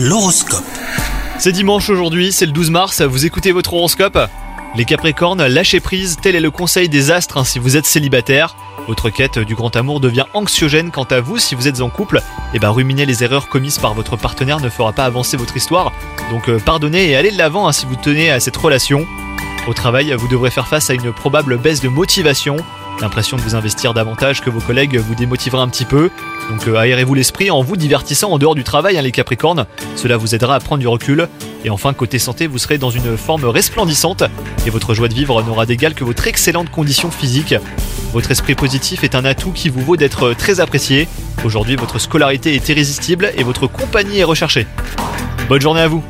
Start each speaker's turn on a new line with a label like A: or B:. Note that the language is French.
A: L'horoscope.
B: C'est dimanche aujourd'hui, c'est le 12 mars, vous écoutez votre horoscope? Les Capricornes, lâchez prise, tel est le conseil des astres hein, si vous êtes célibataire. Votre quête du grand amour devient anxiogène quant à vous si vous êtes en couple. Et bah ruminer les erreurs commises par votre partenaire ne fera pas avancer votre histoire. Donc euh, pardonnez et allez de l'avant hein, si vous tenez à cette relation. Au travail, vous devrez faire face à une probable baisse de motivation. L'impression de vous investir davantage que vos collègues vous démotivera un petit peu. Donc euh, aérez-vous l'esprit en vous divertissant en dehors du travail, hein, les Capricornes. Cela vous aidera à prendre du recul. Et enfin, côté santé, vous serez dans une forme resplendissante et votre joie de vivre n'aura d'égal que votre excellente condition physique. Votre esprit positif est un atout qui vous vaut d'être très apprécié. Aujourd'hui, votre scolarité est irrésistible et votre compagnie est recherchée. Bonne journée à vous